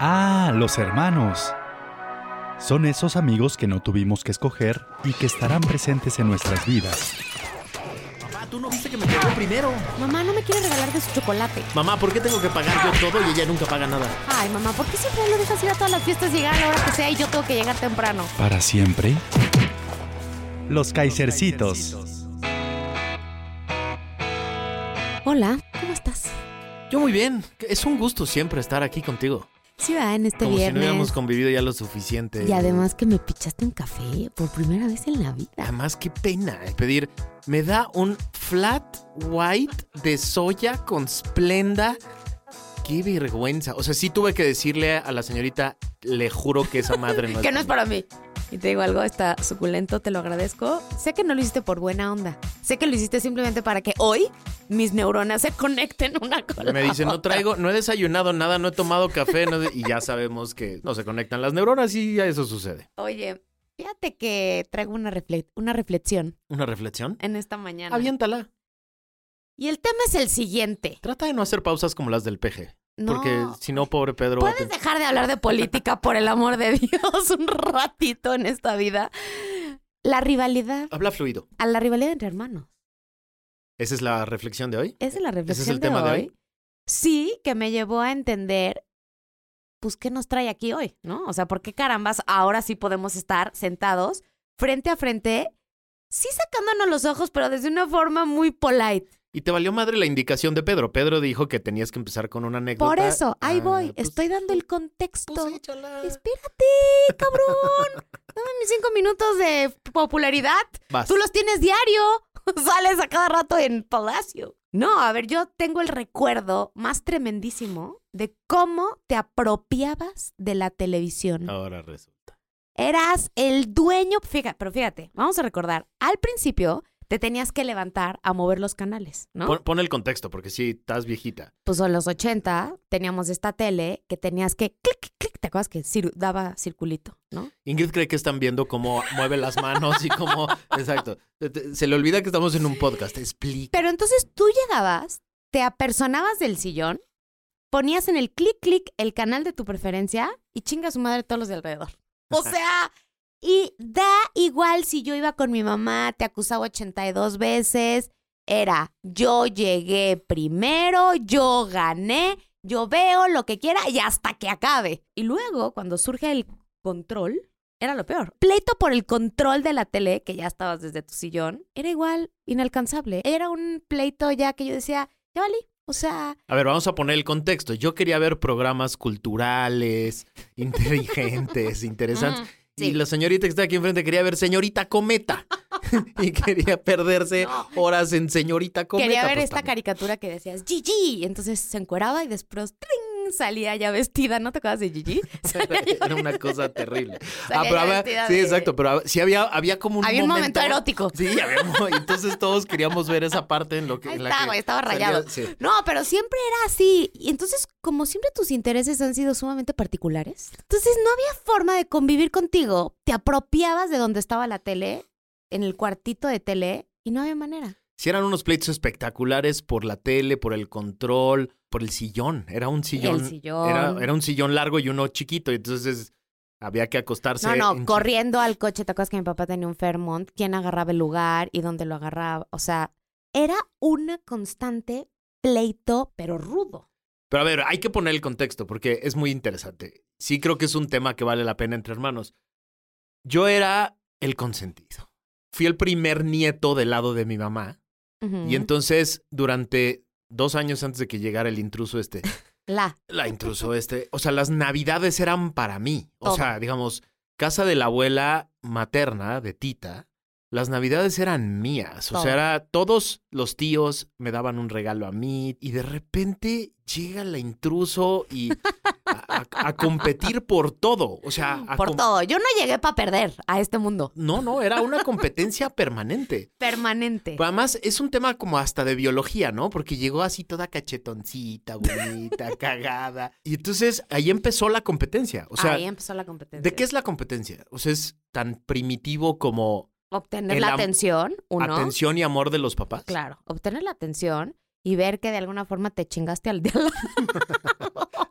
Ah, los hermanos. Son esos amigos que no tuvimos que escoger y que estarán presentes en nuestras vidas. Mamá, tú no viste que me llegó primero. Mamá no me quiere regalar de su chocolate. Mamá, ¿por qué tengo que pagar yo todo y ella nunca paga nada? Ay, mamá, ¿por qué siempre lo dejas ir a todas las fiestas y llegar a la hora que sea y yo tengo que llegar temprano? Para siempre. Los Kaisercitos. Hola, ¿cómo estás? Yo muy bien. Es un gusto siempre estar aquí contigo. Sí, va, en este Como si no hubiéramos convivido ya lo suficiente. y además que me pichaste un café por primera vez en la vida. Además, qué pena pedir. Me da un flat white de soya con Splenda. Qué vergüenza. O sea, sí tuve que decirle a la señorita, le juro que esa madre no es. Que no es para mí. Y te digo algo, está suculento, te lo agradezco. Sé que no lo hiciste por buena onda. Sé que lo hiciste simplemente para que hoy mis neuronas se conecten una con la Me dice, no otra". traigo, no he desayunado nada, no he tomado café, no y ya sabemos que no se conectan las neuronas y ya eso sucede. Oye, fíjate que traigo una, refle- una reflexión ¿Una reflexión? en esta mañana. Aviéntala. Y el tema es el siguiente. Trata de no hacer pausas como las del peje. No. Porque si no, pobre Pedro. ¿Puedes dejar de hablar de política, por el amor de Dios, un ratito en esta vida? La rivalidad, Habla fluido. a la rivalidad entre hermanos. ¿Esa es la reflexión de hoy? Esa es la reflexión el tema de hoy? Sí, que me llevó a entender, pues, qué nos trae aquí hoy, ¿no? O sea, ¿por qué carambas ahora sí podemos estar sentados frente a frente, sí sacándonos los ojos, pero desde una forma muy polite? Y te valió madre la indicación de Pedro. Pedro dijo que tenías que empezar con una anécdota. Por eso, ahí Ah, voy, pues- estoy dando el contexto. pues échala. Espérate, cabrón. Dame mis cinco minutos de popularidad. Vas. Tú los tienes diario. Sales a cada rato en Palacio. No, a ver, yo tengo el recuerdo más tremendísimo de cómo te apropiabas de la televisión. Ahora resulta. Eras el dueño. Fíjate, pero fíjate, vamos a recordar. Al principio te tenías que levantar a mover los canales, ¿no? Pon, pon el contexto, porque sí, estás viejita. Pues en los 80 teníamos esta tele que tenías que clic, clic. ¿Te acuerdas que cir- daba circulito, no? Ingrid cree que están viendo cómo mueve las manos y cómo. Exacto. Se le olvida que estamos en un podcast. Explica. Pero entonces tú llegabas, te apersonabas del sillón, ponías en el clic clic el canal de tu preferencia y chinga a su madre todos los de alrededor. O sea, y da igual si yo iba con mi mamá, te acusaba 82 veces, era yo llegué primero, yo gané, yo veo lo que quiera y hasta que acabe. Y luego, cuando surge el control, era lo peor. Pleito por el control de la tele, que ya estabas desde tu sillón, era igual inalcanzable. Era un pleito ya que yo decía, ya valí. O sea, A ver, vamos a poner el contexto. Yo quería ver programas culturales, inteligentes, interesantes. Mm, Y la señorita que está aquí enfrente quería ver Señorita Cometa. y quería perderse No. horas en Señorita Cometa. quería ver pues, esta también. caricatura que decías, Gigi. Entonces se encueraba y después ¡tring! Salía ya vestida. ¿No te acuerdas de Gigi? Era una cosa terrible. Salía Ah, pero había- sí, de- exacto, pero sí había, había como un Había un momento erótico. Sí, había entonces todos queríamos ver esa parte en lo que Ahí en la está, que estaba salía- rayado. sí. No, pero siempre era así. Y entonces, como siempre tus intereses han sido sumamente particulares, entonces no había forma de convivir contigo. Te apropiabas de donde estaba la tele, en el cuartito de tele, y no había manera. Sí, eran unos pleitos espectaculares por la tele, por el control, por el sillón. Era un sillón. sillón. Era, era un sillón largo y uno chiquito. Entonces había que acostarse. No, no, corriendo al coche. ¿Te acuerdas que mi papá tenía un Fairmont? ¿Quién agarraba el lugar y dónde lo agarraba? O sea, era una constante pleito, pero rudo. Pero a ver, hay que poner el contexto porque es muy interesante. Sí creo que es un tema que vale la pena entre hermanos. Yo era el consentido. Fui el primer nieto del lado de mi mamá. Y entonces, durante dos años antes de que llegara el intruso este, La. la intruso este, o sea, las navidades eran para mí. O Todo. sea, digamos, casa de la abuela materna de Tita, las navidades eran mías. O Todo. sea, era, todos los tíos me daban un regalo a mí y de repente llega la intruso y a, competir por todo. O sea, a Por todo. Yo no llegué para perder a este mundo. No, no, era una competencia permanente. Permanente. Pero además es un tema como hasta de biología, ¿no? Porque llegó así toda cachetoncita, bonita, cagada. Y entonces ahí empezó la competencia. O sea, Ahí empezó la competencia. ¿de qué es la competencia? O sea, es tan primitivo como Obtener la atención, uno. atención y amor de los papás. Claro, obtener la atención y ver que de alguna forma te chingaste al lado.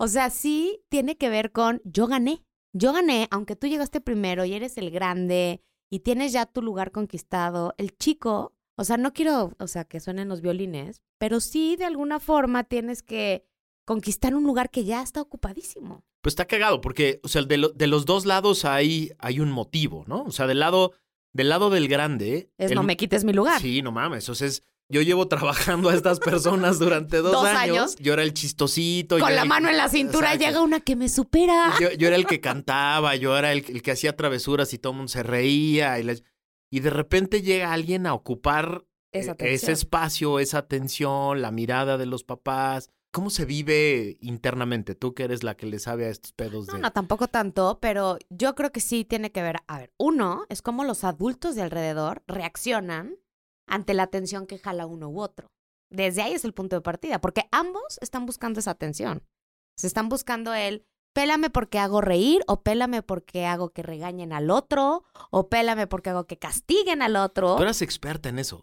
o sea, sí tiene que ver con yo gané. Yo gané, aunque tú llegaste primero y eres el grande y tienes ya tu lugar conquistado. El chico, o sea, no quiero, o sea, que suenen los violines, pero sí de alguna forma tienes que conquistar un lugar que ya está ocupadísimo. Pues está cagado, porque, o sea, de, lo- de los dos lados hay, hay un motivo, ¿no? O sea, del lado, del lado del grande. Es el- no me quites mi lugar. Sí, no mames. O sea, es- yo llevo trabajando a estas personas durante dos, Dos años. años. Yo era el chistosito. Con la el- mano en la cintura Exacto. llega una que me supera. Yo, yo era el que cantaba, yo era el, el que hacía travesuras y todo el mundo se reía. Y, les- y de repente llega alguien a ocupar Esa eh, ese espacio, esa atención, la mirada de los papás. ¿Cómo se vive internamente? Tú que eres la que le sabe a estos pedos No, de... no, tampoco tanto, pero yo creo que sí tiene que ver. A ver, uno es cómo los adultos de alrededor reaccionan ante la atención que jala uno u otro. Desde ahí es el punto de partida, porque ambos están buscando esa atención. Se están buscando el pélame porque hago reír, o pélame porque hago que regañen al otro, o pélame porque hago que castiguen al otro. Tú eras experta en eso.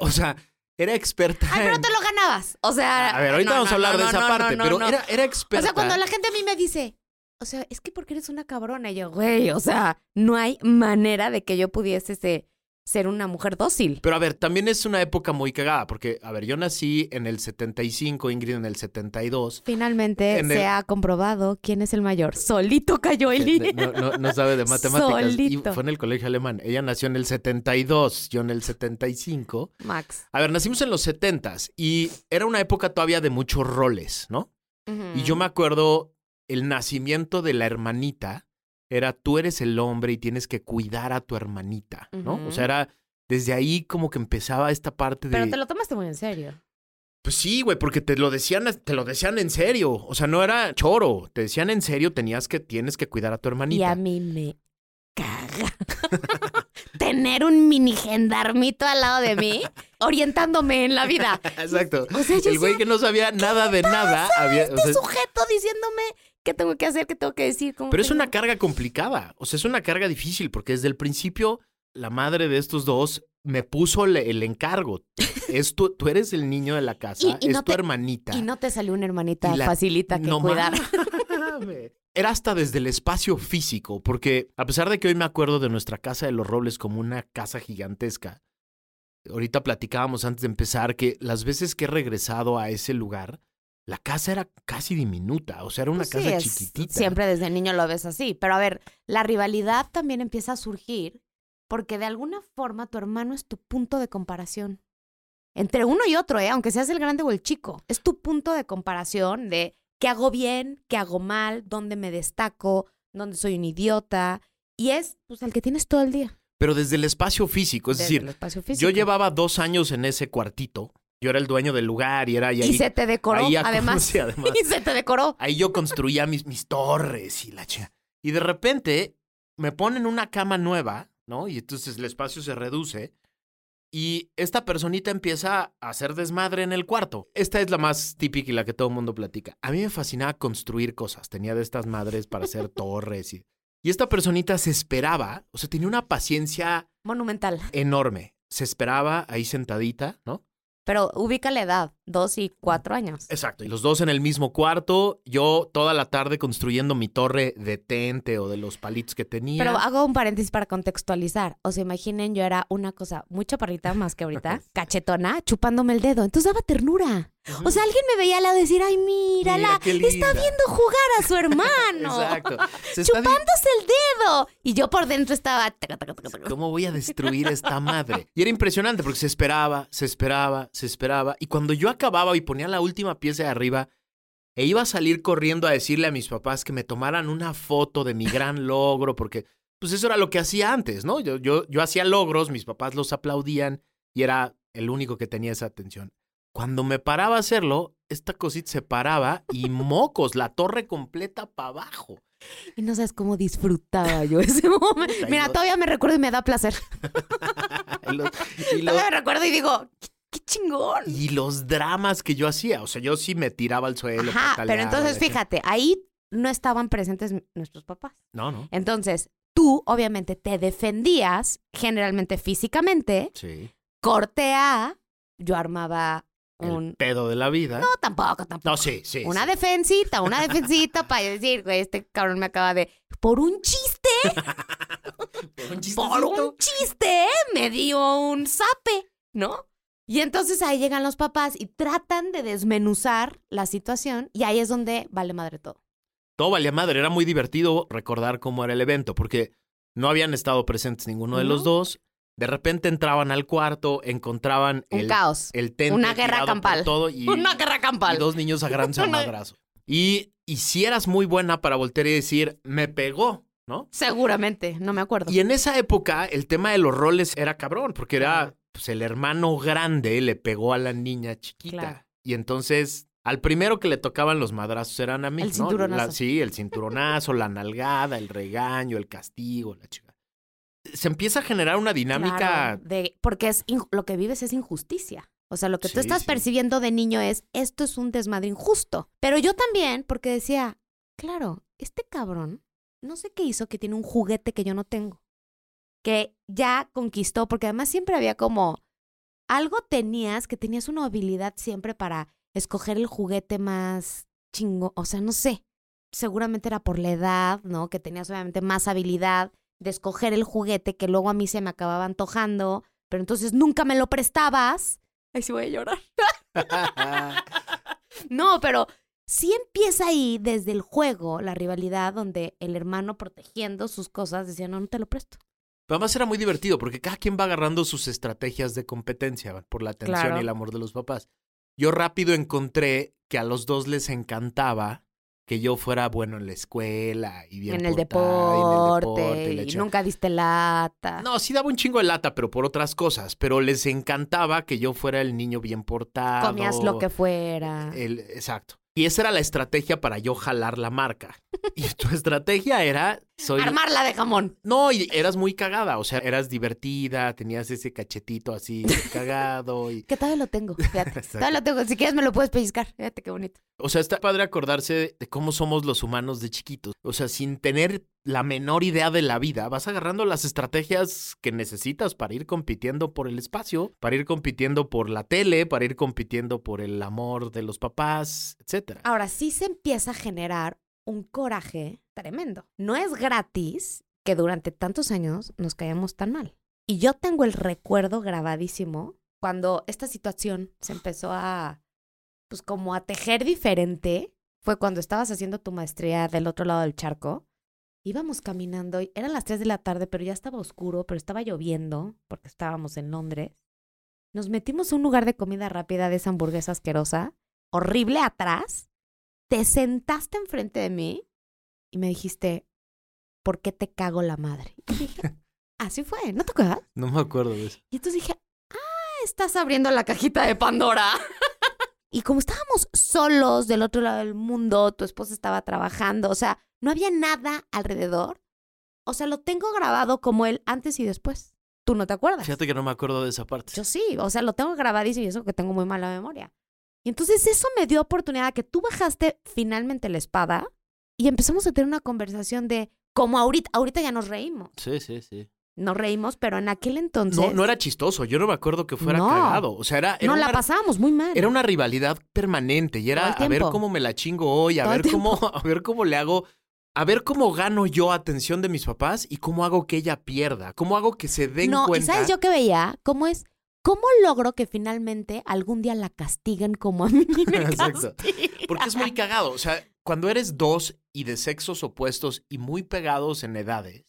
o sea, era experta Ay, pero en... te lo ganabas. O sea. A ver, ahorita no, vamos a hablar no, de esa parte, pero. Era, era O experta. sea, cuando la gente a mí me dice, o sea, es que porque eres una cabrona, y yo, güey, o sea, no hay manera de que yo pudiese se- ser una mujer dócil. Pero a ver, también es una época muy cagada, porque, a ver, yo nací en el 75, Ingrid en el 72. Finalmente En se el- ha comprobado quién es el mayor. Solito cayó Eli. No, no- no sabe de matemáticas. Solito. Y fue en el colegio alemán. Ella nació en el 72, yo en el 75. Max. A ver, nacimos en los 70s y era una época todavía de muchos roles, ¿no? Y yo me acuerdo el nacimiento de la hermanita era tú eres el hombre y tienes que cuidar a tu hermanita, ¿no? O sea, era desde ahí como que empezaba esta parte de Pero te lo tomaste muy en serio. Pues sí, güey, porque te lo decían te lo decían en serio, o sea, no era choro, te decían en serio, tenías que tienes que cuidar a tu hermanita. Y a mí me caga. Tener un mini gendarmito al lado de mí, orientándome en la vida. Exacto. O sea, yo el güey que no sabía nada de nada, había, o este sea, sujeto diciéndome qué tengo que hacer, qué tengo que decir. cómo Pero es una carga complicada, o sea, es una carga difícil porque desde el principio la madre de estos dos me puso le- el encargo. Es tu, tú eres el niño de la casa, Y- y es no tu te- hermanita. Y no te salió una hermanita la- facilita que No cuidar. Era hasta desde el espacio físico, porque a pesar de que hoy me acuerdo de nuestra casa de los robles como una casa gigantesca, ahorita platicábamos antes de empezar que las veces que he regresado a ese lugar, la casa era casi diminuta, o sea, era una Pues sí, casa es- chiquitita. Siempre desde niño lo ves así. Pero a ver, la rivalidad también empieza a surgir porque de alguna forma tu hermano es tu punto de comparación. Entre uno y otro, ¿eh? aunque seas el grande o el chico. Es tu punto de comparación de qué hago bien, qué hago mal, dónde me destaco, dónde soy un idiota. Y es pues el que tienes todo el día. Pero desde el espacio físico, es desde decir, el espacio físico. yo llevaba dos años en ese cuartito, yo era el dueño del lugar y era y Y ahí, se te decoró, ahí además. sí, además. y se te decoró. ahí yo construía mis, mis torres y la chica. Y de repente me ponen una cama nueva, ¿no? Y entonces el espacio se reduce. Y esta personita empieza a hacer desmadre en el cuarto. Esta es la más típica y la que todo el mundo platica. A mí me fascinaba construir cosas. Tenía de estas madres para hacer torres. Y, y esta personita se esperaba, o sea, tenía una paciencia Monumental. enorme. Se esperaba ahí sentadita, ¿no? Pero ubica la edad, dos y cuatro años. Exacto. Y los dos en el mismo cuarto. Yo toda la tarde construyendo mi torre de tente o de los palitos que tenía. Pero hago un paréntesis para contextualizar. O sea, imaginen, yo era una cosa muy chaparrita más que ahorita, cachetona, chupándome el dedo. Entonces daba ternura. O sea, alguien me veía al lado decir, ay, mírala, Mira está linda". viendo jugar a su hermano. Exacto. Se Chupándose el dedo. Y yo por dentro estaba... ¿Cómo voy a destruir esta madre? Y era impresionante porque se esperaba, se esperaba, se esperaba. Y cuando yo acababa y ponía la última pieza de arriba, e iba a salir corriendo a decirle a mis papás que me tomaran una foto de mi gran logro, porque pues eso era lo que hacía antes, ¿no? Yo, yo, yo hacía logros, mis papás los aplaudían y era el único que tenía esa atención. Cuando me paraba a hacerlo, esta cosita se paraba y mocos, la torre completa para abajo. Y no sabes cómo disfrutaba yo ese momento. Mira, todavía me recuerdo y me da placer. Y los, y los- Todavía me recuerdo y digo, qué, qué chingón. y los dramas que yo hacía. O sea, yo sí me tiraba al suelo. Ajá, pero entonces fíjate, ahí no estaban presentes nuestros papás. No, no. Entonces, tú obviamente te defendías, generalmente físicamente, Sí. corte A, yo armaba El un... pedo de la vida. No, tampoco, tampoco. No, sí, sí. Una sí. defensita, una defensita para decir, güey, este cabrón me acaba de... Por un chiste, Por un por chistecito. un chiste, me dio un zape, ¿no? Y entonces ahí llegan los papás y tratan de desmenuzar la situación y ahí es donde vale madre todo. Todo valía madre. Era muy divertido recordar cómo era el evento, porque no habían estado presentes ninguno de los dos. De repente entraban al cuarto, encontraban Un el, caos. el tente Una guerra campal. todo y, Una guerra campal. y dos niños agarrándose a Una- madrazo. Y, y si eras muy buena para voltear y decir, me pegó, ¿no? Seguramente, no me acuerdo. Y en esa época el tema de los roles era cabrón, porque era pues, el hermano grande le pegó a la niña chiquita. Claro. Y entonces al primero que le tocaban los madrazos eran a mí. El ¿no? cinturonazo. La- sí, el cinturonazo, la nalgada, el regaño, el castigo, la chica. Se empieza a generar una dinámica. Claro, de, porque es lo que vives es injusticia. O sea, lo que Sí, tú estás sí. percibiendo de niño es, esto es un desmadre injusto. Pero yo también, porque decía, claro, este cabrón, no sé qué hizo que tiene un juguete que yo no tengo. Que ya conquistó, porque además siempre había como, algo tenías, que tenías una habilidad siempre para escoger el juguete más chingo. O sea, no sé. Seguramente era por la edad, ¿no? Que tenías obviamente más habilidad de escoger el juguete que luego a mí se me acababa antojando, pero entonces nunca me lo prestabas. Ay, sí voy a llorar. No, pero sí empieza ahí desde el juego la rivalidad donde el hermano protegiendo sus cosas decía, no, no te lo presto. Pero además era muy divertido porque cada quien va agarrando sus estrategias de competencia por la atención Claro. y el amor de los papás. Yo rápido encontré que a los dos les encantaba que yo fuera bueno en la escuela y bien en, el deporte, y en el deporte, y nunca diste lata. No, sí daba un chingo de lata, pero por otras cosas. Pero les encantaba que yo fuera el niño bien portado. Comías lo que fuera. El- exacto. Y esa era la estrategia para yo jalar la marca. Y tu estrategia era... Soy, Armarla de jamón. No, y eras muy cagada. O sea, eras divertida, tenías ese cachetito así cagado. Y, Que todavía lo tengo, fíjate. Todavía lo tengo. Si quieres me lo puedes pellizcar. Fíjate qué bonito. o sea, está padre acordarse de cómo somos los humanos de chiquitos. O sea, sin tener la menor idea de la vida, vas agarrando las estrategias que necesitas para ir compitiendo por el espacio, para ir compitiendo por la tele, para ir compitiendo por el amor de los papás, etcétera. Ahora sí se empieza a generar un coraje tremendo. No es gratis que durante tantos años nos caíamos tan mal. Y yo tengo el recuerdo grabadísimo cuando esta situación se empezó a, pues como a tejer diferente, fue cuando estabas haciendo tu maestría del otro lado del charco. Íbamos caminando, eran las 3 de la tarde, pero ya estaba oscuro, pero estaba lloviendo, porque estábamos en Londres. Nos metimos a un lugar de comida rápida de esa hamburguesa asquerosa, horrible atrás. Te sentaste enfrente de mí y me dijiste, ¿por qué te cago la madre? Y dije, así fue, ¿no te acuerdas? No me acuerdo de eso. Y entonces dije, ah, estás abriendo la cajita de Pandora. y como estábamos solos del otro lado del mundo, tu esposa estaba trabajando, o sea, no había nada alrededor. O sea, lo tengo grabado como el antes y después. Tú no te acuerdas. Fíjate que no me acuerdo de esa parte. Yo sí, o sea, lo tengo grabadísimo y eso que tengo muy mala memoria. Y entonces eso me dio oportunidad que tú bajaste finalmente la espada y empezamos a tener una conversación de como ahorita, ahorita ya nos reímos. Sí, sí, sí. Nos reímos, pero en aquel entonces No, no era chistoso. Yo no me acuerdo que fuera No. cagado. O sea, era, era no una, la pasábamos muy mal. era una rivalidad permanente y era a ver cómo me la chingo hoy, a Todo ver cómo, a ver cómo le hago, a ver cómo gano yo atención de mis papás y cómo hago que ella pierda, cómo hago que se den no, cuenta. y sabes yo que veía cómo es cómo logro que finalmente algún día la castiguen como a mí me Exacto. Porque es muy cagado. O sea, cuando eres dos y de sexos opuestos y muy pegados en edades,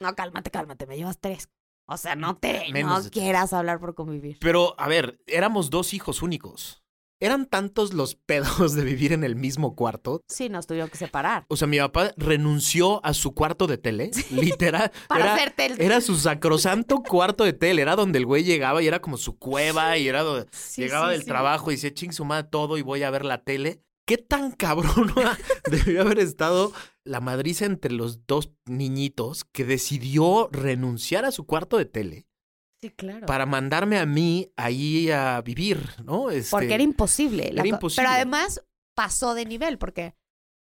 No, cálmate, cálmate, me llevas tres. O sea, no te Menos no quieras hablar por convivir. pero a ver, éramos dos hijos únicos. Eran tantos los pedos de vivir en el mismo cuarto. Sí, nos tuvieron que separar. O sea, mi papá renunció a su cuarto de tele, literal. Para era, hacer tele. Era su sacrosanto cuarto de tele, era donde el güey llegaba y era como su cueva y era donde Sí, llegaba sí, del trabajo y decía, ching su madre todo y voy a ver la tele. ¿Qué tan cabrón debió haber estado la madriza entre los dos niñitos que decidió renunciar a su cuarto de tele Sí, claro. para mandarme a mí ahí a vivir, ¿no? Este, Porque era imposible. era imposible. Pero además pasó de nivel, porque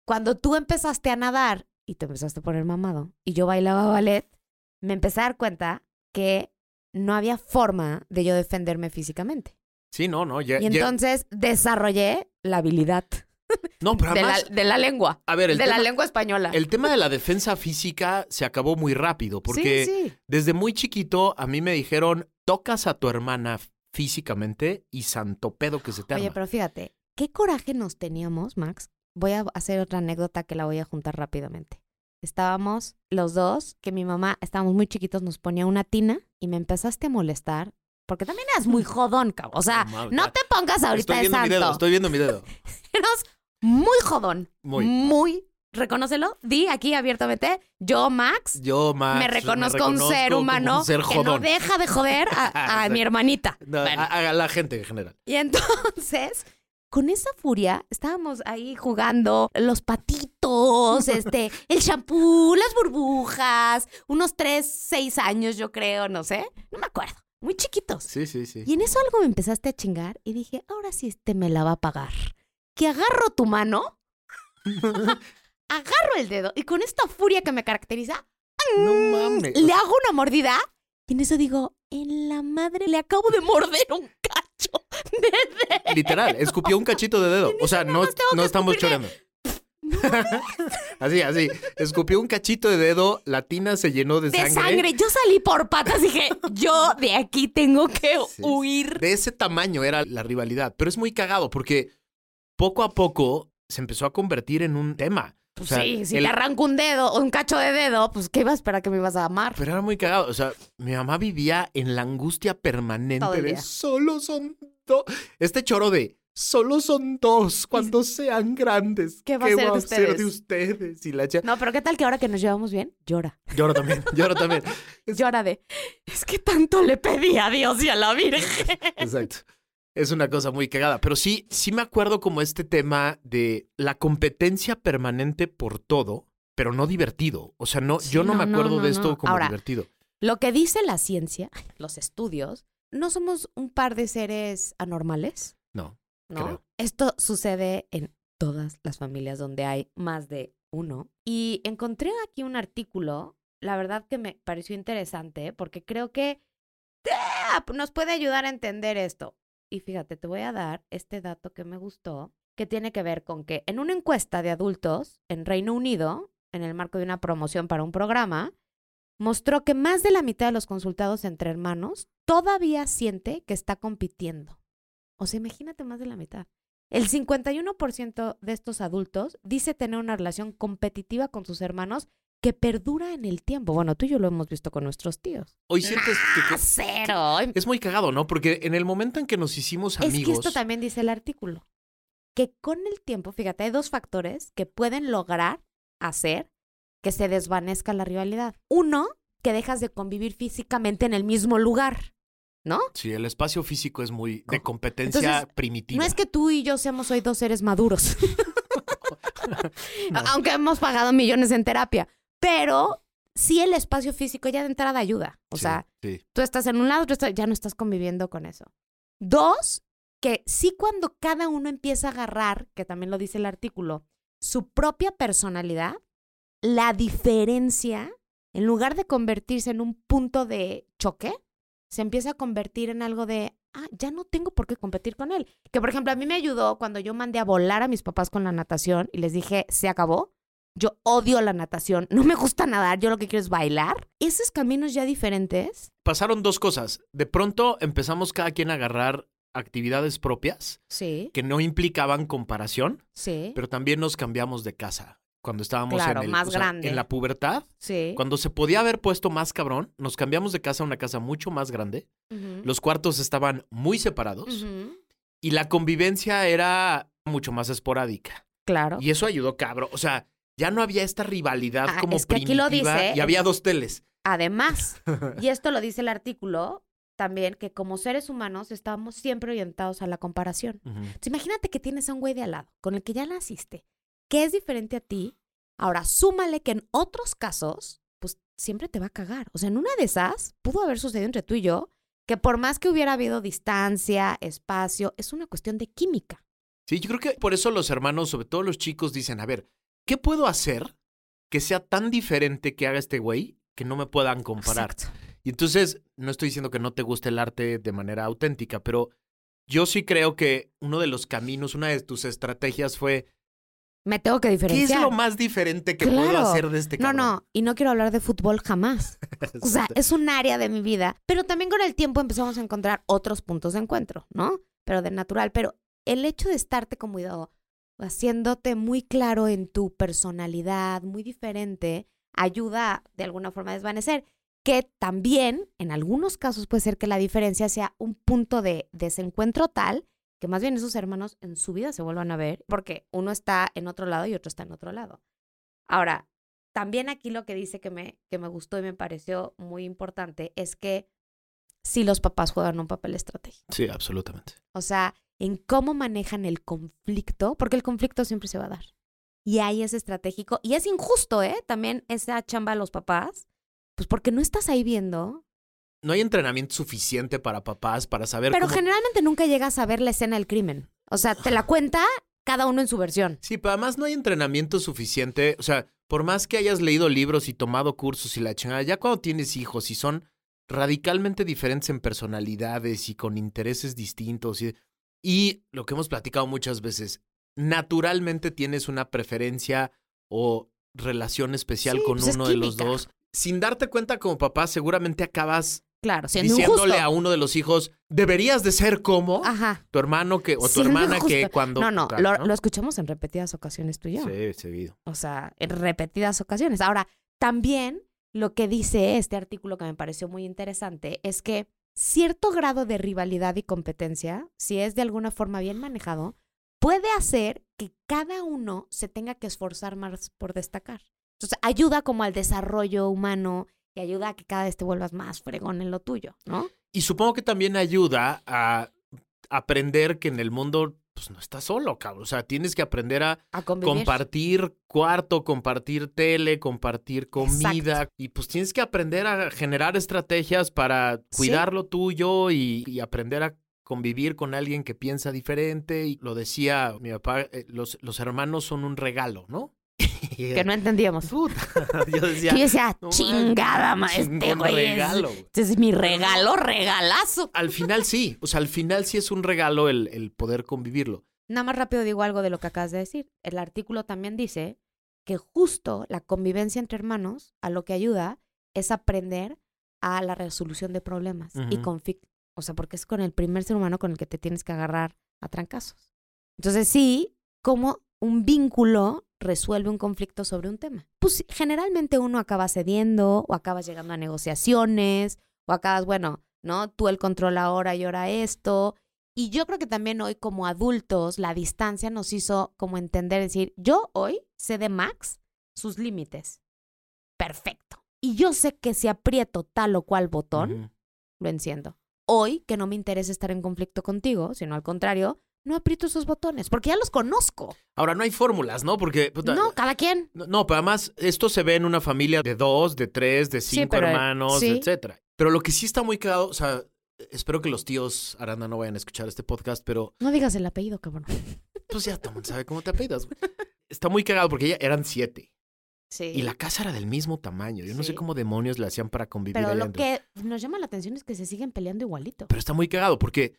cuando tú empezaste a nadar y te empezaste a poner mamado y yo bailaba ballet, me empecé a dar cuenta que no había forma de yo defenderme físicamente. Sí, no, no. Ya, Y ya- entonces desarrollé la habilidad no, pero de la, de la lengua, a ver, el de tema, la lengua española. el tema de la defensa física se acabó muy rápido porque sí, sí. desde muy chiquito a mí me dijeron, tocas a tu hermana físicamente y santo pedo que se te Oye, arma". pero fíjate, qué coraje nos teníamos, Max. Voy a hacer otra anécdota que la voy a juntar rápidamente. Estábamos los dos, que mi mamá, estábamos muy chiquitos, nos ponía una tina y me empezaste a molestar. Porque también eras muy jodón, cabrón. O sea, No mames, no te pongas ahorita Estoy de viendo mi dedo, santo. estoy viendo mi dedo. muy jodón. Muy. Muy. Reconócelo. Di aquí abiertamente. Yo, Max, Yo, Max, me reconozco un ser humano un ser que no deja de joder a, a mi hermanita. No, Bueno. a, a la gente en general. Y entonces, con esa furia, estábamos ahí jugando los patitos, este, el champú, las burbujas, unos tres, seis años, yo creo, no sé, no me acuerdo, muy chiquitos. Sí, sí, sí. Y en eso algo me empezaste a chingar y dije, ahora sí este me la va a pagar. Que agarro tu mano, agarro el dedo y con esta furia que me caracteriza, No mames. le hago una mordida y en eso digo, en la madre le acabo de morder un cacho de dedo. Literal, escupió un cachito de dedo. O sea, no, no estamos choreando. así, así. Escupió un cachito de dedo, la tina se llenó de, de sangre. Yo salí por patas y dije, yo de aquí tengo que Sí. huir. De ese tamaño era la rivalidad. Pero es muy cagado porque poco a poco se empezó a convertir en un tema. O Pues sea, sí, si el- te arranco un dedo o un cacho de dedo, pues ¿qué ibas a esperar que me ibas a amar? Pero era muy cagado. O sea, mi mamá vivía en la angustia permanente de solo son dos. Este choro de solo son dos cuando sean grandes. ¿Qué va a ser de ser de ustedes? ustedes? Y la cha- No, pero ¿qué tal que ahora que nos llevamos bien? Llora. Lloro también, lloro también. Es- Llora de, es que tanto le pedí a Dios y a la Virgen. Exacto. Es una cosa muy cagada. Pero sí, sí me acuerdo como este tema de la competencia permanente por todo, pero no divertido. O sea, no, Sí, yo no, no, me acuerdo no, de esto como Ahora, divertido. Lo que dice la ciencia, los estudios, no somos un par de seres anormales, No. ¿no? Creo. Esto sucede en todas las familias donde hay más de uno. Y encontré aquí un artículo, la verdad que me pareció interesante, porque creo que nos puede ayudar a entender esto. Y fíjate, te voy a dar este dato que me gustó, que tiene que ver con que en una encuesta de adultos en Reino Unido, en el marco de una promoción para un programa, mostró que más de la mitad de los consultados entre hermanos todavía siente que está compitiendo. O sea, imagínate más de la mitad. El 51% de estos adultos dice tener una relación competitiva con sus hermanos que perdura en el tiempo. Bueno, tú y yo lo hemos visto con nuestros tíos. Hoy sientes que- que, ¡Ah, cero! es muy cagado, ¿no? Porque en el momento en que nos hicimos Es que amigos. esto también dice el artículo. Que con el tiempo, fíjate, hay dos factores que pueden lograr hacer que se desvanezca la rivalidad. Uno, que dejas de convivir físicamente en el mismo lugar, ¿no? Sí, el espacio físico es muy de Co- competencia Entonces, primitiva. No es que tú y yo seamos hoy dos seres maduros, No. aunque hemos pagado millones en terapia, pero sí el espacio físico ya de entrada ayuda. O Sí, sea, sí. tú estás en un lado, tú estás- ya no estás conviviendo con eso. Dos, que sí cuando cada uno empieza a agarrar, que también lo dice el artículo, su propia personalidad, la diferencia, en lugar de convertirse en un punto de choque, se empieza a convertir en algo de, ah, ya no tengo por qué competir con él. Que por ejemplo a mí me ayudó cuando yo mandé a volar a mis papás con la natación y les dije, se acabó. Yo odio la natación, no me gusta nadar, yo lo que quiero es bailar. Esos caminos ya diferentes. Pasaron dos cosas. De pronto empezamos cada quien a agarrar actividades propias Sí, que no implicaban comparación, sí, pero también nos cambiamos de casa. Cuando estábamos Claro, en, el- más o sea, en la pubertad, sí. cuando se podía haber puesto más cabrón, nos cambiamos de casa a una casa mucho más grande. Los cuartos estaban muy separados. Y la convivencia era mucho más esporádica. Claro. Y eso ayudó, cabrón. O sea, ya no había esta rivalidad Ah, como es que aquí lo primitiva dice, y había dos teles. Además, y esto lo dice el artículo también, que como seres humanos estamos siempre orientados a la comparación. Entonces, imagínate que tienes a un güey de al lado, con el que ya naciste, que es diferente a ti. Ahora, súmale que en otros casos, pues siempre te va a cagar. O sea, en una de esas pudo haber sucedido entre tú y yo, que por más que hubiera habido distancia, espacio, es una cuestión de química. Sí, yo creo que por eso los hermanos, sobre todo los chicos, dicen, a ver, ¿qué puedo hacer que sea tan diferente que haga este güey que no me puedan comparar? Exacto. Y entonces, no estoy diciendo que no te guste el arte de manera auténtica, pero yo sí creo que uno de los caminos, una de tus estrategias fue, Me tengo que ¿qué diferenciar. es lo más diferente que puedo hacer de este No, cabrón? no, y no quiero hablar de fútbol jamás. O sea, es un área de mi vida. Pero también con el tiempo empezamos a encontrar otros puntos de encuentro, ¿no? Pero de natural. Pero el hecho de estarte como cuidado, haciéndote muy claro en tu personalidad, muy diferente, ayuda de alguna forma a desvanecer. Que también, en algunos casos, puede ser que la diferencia sea un punto de desencuentro tal que más bien esos hermanos en su vida se vuelvan a ver, porque uno está en otro lado y otro está en otro lado. Ahora, también aquí lo que dice que me, que me gustó y me pareció muy importante es que si los papás juegan un papel estratégico. Sí, absolutamente. O sea, en cómo manejan el conflicto, porque el conflicto siempre se va a dar. Y ahí es estratégico. Y es injusto, ¿eh? También esa chamba a los papás, pues porque no estás ahí viendo. No hay entrenamiento suficiente para papás para saber Pero cómo... generalmente nunca llegas a ver la escena del crimen. O sea, te la cuenta cada uno en su versión. Sí, pero además no hay entrenamiento suficiente. O sea, por más que hayas leído libros y tomado cursos y la chingada, ya cuando tienes hijos y son radicalmente diferentes en personalidades y con intereses distintos y, y lo que hemos platicado muchas veces, naturalmente tienes una preferencia o relación especial Sí, con pues es uno de los dos. Sin darte cuenta como papá, seguramente acabas Claro, siendo diciéndole injusto. a uno de los hijos, deberías de ser como Ajá. tu hermano que o tu Siendo hermana que cuando... No, no, Claro, lo, lo escuchamos en repetidas ocasiones tú y yo. Sí, seguido. O sea, en repetidas ocasiones. Ahora, también lo que dice este artículo que me pareció muy interesante es que cierto grado de rivalidad y competencia, si es de alguna forma bien manejado, puede hacer que cada uno se tenga que esforzar más por destacar. Entonces, ayuda como al desarrollo humano y ayuda a que cada vez te vuelvas más fregón en lo tuyo, ¿no? Y supongo que también ayuda a aprender que en el mundo pues no estás solo, cabrón. O sea, tienes que aprender a compartir cuarto, compartir tele, compartir comida. Exacto. Y pues tienes que aprender a generar estrategias para cuidar lo tuyo y, y aprender a convivir con alguien que piensa diferente. Y lo decía mi papá, eh, los, los hermanos son un regalo, ¿no? Que no entendíamos. Puta, yo decía, yo decía, no chingada, ma, este chingón güey. Este es mi regalo, regalazo. Al final sí, o sea, al final sí es un regalo el, el poder convivirlo. Nada más rápido digo algo de lo que acabas de decir. El artículo también dice que justo la convivencia entre hermanos a lo que ayuda es aprender a la resolución de problemas y conflictos. O sea, porque es con el primer ser humano con el que te tienes que agarrar a trancazos. Entonces sí, como un vínculo resuelve un conflicto sobre un tema. Pues generalmente uno acaba cediendo o acabas llegando a negociaciones o acabas, bueno, ¿no? Tú el control ahora y ahora esto. Y yo creo que también hoy como adultos la distancia nos hizo como entender, decir, yo hoy sé de Max sus límites. Perfecto. Y yo sé que si aprieto tal o cual botón, Ujú. lo enciendo. Hoy, que no me interesa estar en conflicto contigo, sino al contrario, no aprieto esos botones, porque ya los conozco. Ahora, no hay fórmulas, ¿no? Porque. puta, No, cada quien. No, no, pero además, esto se ve en una familia de dos, de tres, de Sí, cinco pero, hermanos, sí. etcétera. Pero lo que sí está muy cagado, o sea, espero que los tíos Aranda no vayan a escuchar este podcast, pero No digas el apellido, cabrón. pues ya todo el mundo sabe cómo te apellidas, güey. Está muy cagado porque ya eran siete. Sí. Y la casa era del mismo tamaño. Yo no sé cómo demonios le hacían para convivir Pero ahí lo adentro. que nos llama la atención es que se siguen peleando igualito. Pero está muy cagado porque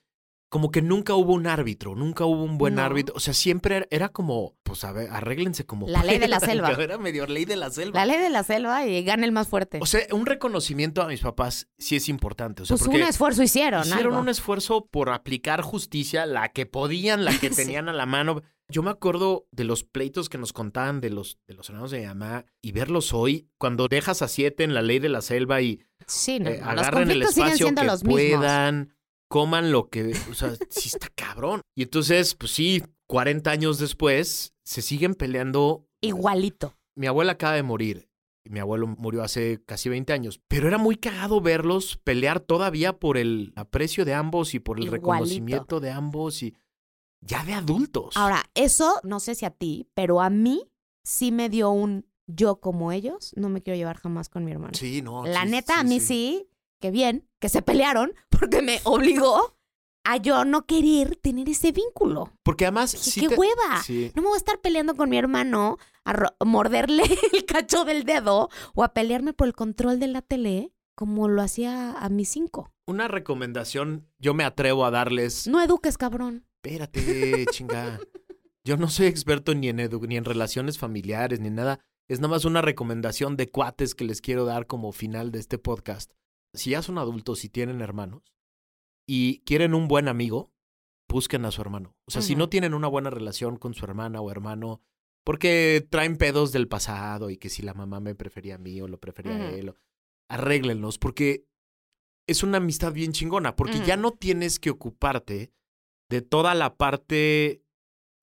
como que nunca hubo un árbitro, nunca hubo un buen No. árbitro. O sea, siempre era, era como, pues a ver, arréglense como La ley de la puedan. selva. Era medio ley de la selva. La ley de la selva y gana el más fuerte. O sea, un reconocimiento a mis papás sí es importante. O sea, pues un esfuerzo hicieron. hicieron algo. un esfuerzo por aplicar justicia, la que podían, la que Sí. tenían a la mano. Yo me acuerdo de los pleitos que nos contaban de los, de los hermanos de mi mamá y verlos hoy, cuando dejas a siete en la ley de la selva y Sí, no, eh, no, los el conflictos siguen espacio siendo que los mismos. Coman lo que, o sea, sí está cabrón. Y entonces, pues sí, 40 años después, se siguen peleando. Igualito. Mi abuela acaba de morir. Mi abuelo murió hace casi 20 años, pero era muy cagado verlos pelear todavía por el aprecio de ambos y por el Igualito. reconocimiento de ambos y ya de adultos. Ahora, eso no sé si a ti, pero a mí sí me dio un yo como ellos, no me quiero llevar jamás con mi hermano. sí, no. La sí, neta, sí, a mí sí. Que bien, que se pelearon, porque me obligó a yo no querer tener ese vínculo. Porque además. Dije, sí ¡qué te- hueva! Sí. No me voy a estar peleando con mi hermano a ro- morderle el cacho del dedo o a pelearme por el control de la tele como lo hacía a mis cinco. Una recomendación, yo me atrevo a darles. No eduques, cabrón. Espérate, chinga. Yo no soy experto ni en edu- ni en relaciones familiares ni nada. Es nada más una recomendación de cuates que les quiero dar como final de este podcast. Si ya son adultos y tienen hermanos y quieren un buen amigo, busquen a su hermano. O sea, si no tienen una buena relación con su hermana o hermano, porque traen pedos del pasado y que si la mamá me prefería a mí o lo prefería a él, o- arréglenlos, porque es una amistad bien chingona, porque ya no tienes que ocuparte de toda la parte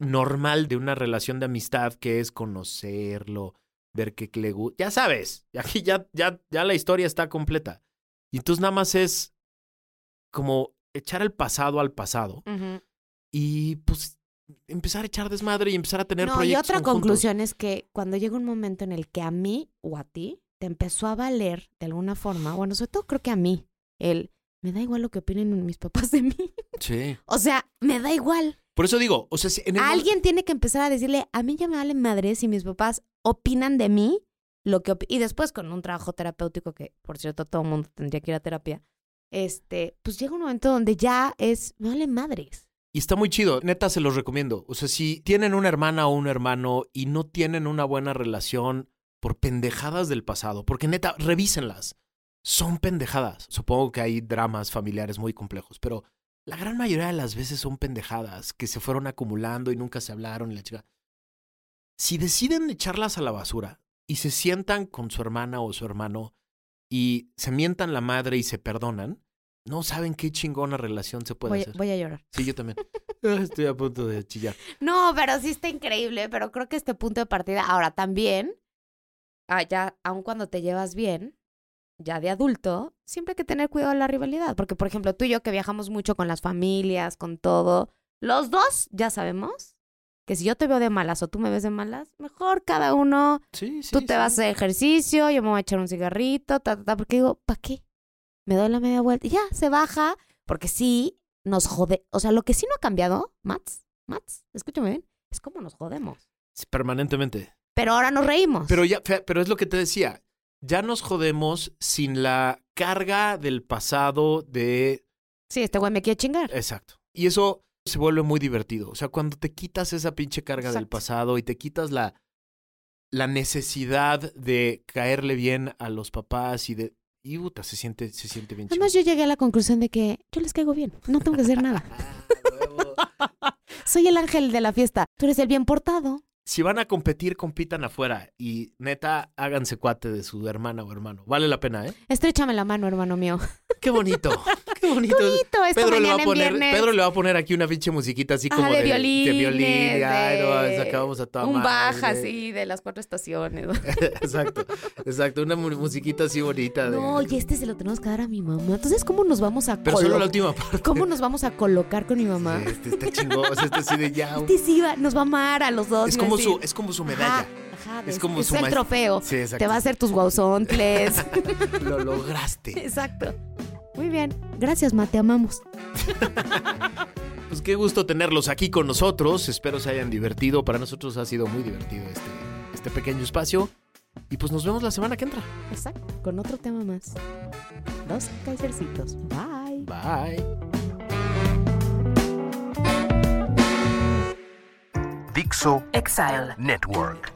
normal de una relación de amistad que es conocerlo, ver qué le gusta. Ya sabes, aquí ya, ya, ya la historia está completa. Y entonces nada más es como echar el pasado al pasado y pues empezar a echar desmadre y empezar a tener No, y proyectos otra conjuntos. conclusión es que cuando llega un momento en el que a mí o a ti te empezó a valer de alguna forma, bueno, sobre todo creo que a mí, el me da igual lo que opinen mis papás de mí. Sí. O sea, me da igual. Por eso digo, o sea, si en el mo- Alguien tiene que empezar a decirle, a mí ya me valen madres si mis papás opinan de mí lo que opi-". y después con un trabajo terapéutico que por cierto todo el mundo tendría que ir a terapia. Este, pues llega un momento donde ya es me valen madres. Y está muy chido, neta se los recomiendo. O sea, si tienen una hermana o un hermano y no tienen una buena relación por pendejadas del pasado, porque neta, revísenlas. Son pendejadas. Supongo que hay dramas familiares muy complejos, pero la gran mayoría de las veces son pendejadas que se fueron acumulando y nunca se hablaron y la chica. Si deciden echarlas a la basura y se sientan con su hermana o su hermano y se mientan la madre y se perdonan, no saben qué chingona relación se puede Voy, hacer. voy a llorar. Sí, yo también. Ah, Estoy a punto de chillar. No, pero sí está increíble, pero creo que este punto de partida, ahora también, ah, ya, aun cuando te llevas bien, ya de adulto, siempre hay que tener cuidado de la rivalidad, porque por ejemplo tú y yo que viajamos mucho con las familias, con todo, los dos ya sabemos que si yo te veo de malas o tú me ves de malas, mejor cada uno, Sí, sí. tú te sí. vas a hacer ejercicio, yo me voy a echar un cigarrito, ta, ta, ta, porque digo, ¿para qué? Me doy la media vuelta y ya, se baja, porque sí nos jode, o sea, lo que sí no ha cambiado, Mats, Mats, escúchame bien, es como nos jodemos. Permanentemente. Pero ahora nos reímos. Pero ya, pero es lo que te decía. Ya nos jodemos sin la carga del pasado de. Sí, este güey me quiere chingar. Exacto. Y eso se vuelve muy divertido. O sea, cuando te quitas esa pinche carga del pasado y te quitas la, la necesidad de caerle bien a los papás y de. Y puta, se siente, se siente bien chido. Además, yo llegué a la conclusión de que yo les caigo bien. No tengo que hacer nada. Soy el ángel de la fiesta. Tú eres el bien portado. Si van a competir, compitan afuera. Y neta, háganse cuate de su hermana o hermano. Vale la pena, ¿eh? Estréchame la mano, hermano mío. Qué bonito. Qué bonito. Pedro le, va a poner. Pedro le va a poner aquí una pinche musiquita así Ajá, como de de, violines, de violín. y, ay, no, de- a toda Un madre. baja así de las cuatro estaciones. exacto, exacto. Una mu- musiquita así bonita. De... No, y este se lo tenemos que dar a mi mamá. Entonces, ¿cómo nos vamos a Pero solo la última parte. ¿Cómo nos vamos a colocar con mi mamá? Sí, Este está chingón. Este sí de ya. Este sí va- nos va a amar a los dos. Es como, decir, su, es como su medalla. Ajá, ajá, Es como es su el trofeo. Sí. Te va a hacer tus guauzontles. Lo lograste. Exacto. Muy bien. Gracias, Ma, te amamos. Pues qué gusto tenerlos aquí con nosotros. Espero se hayan divertido. Para nosotros ha sido muy divertido este, este pequeño espacio. Y pues nos vemos la semana que entra. Exacto. Con otro tema más. Dos Kaisercitos. Bye. Bye. Dixo Exile. Network.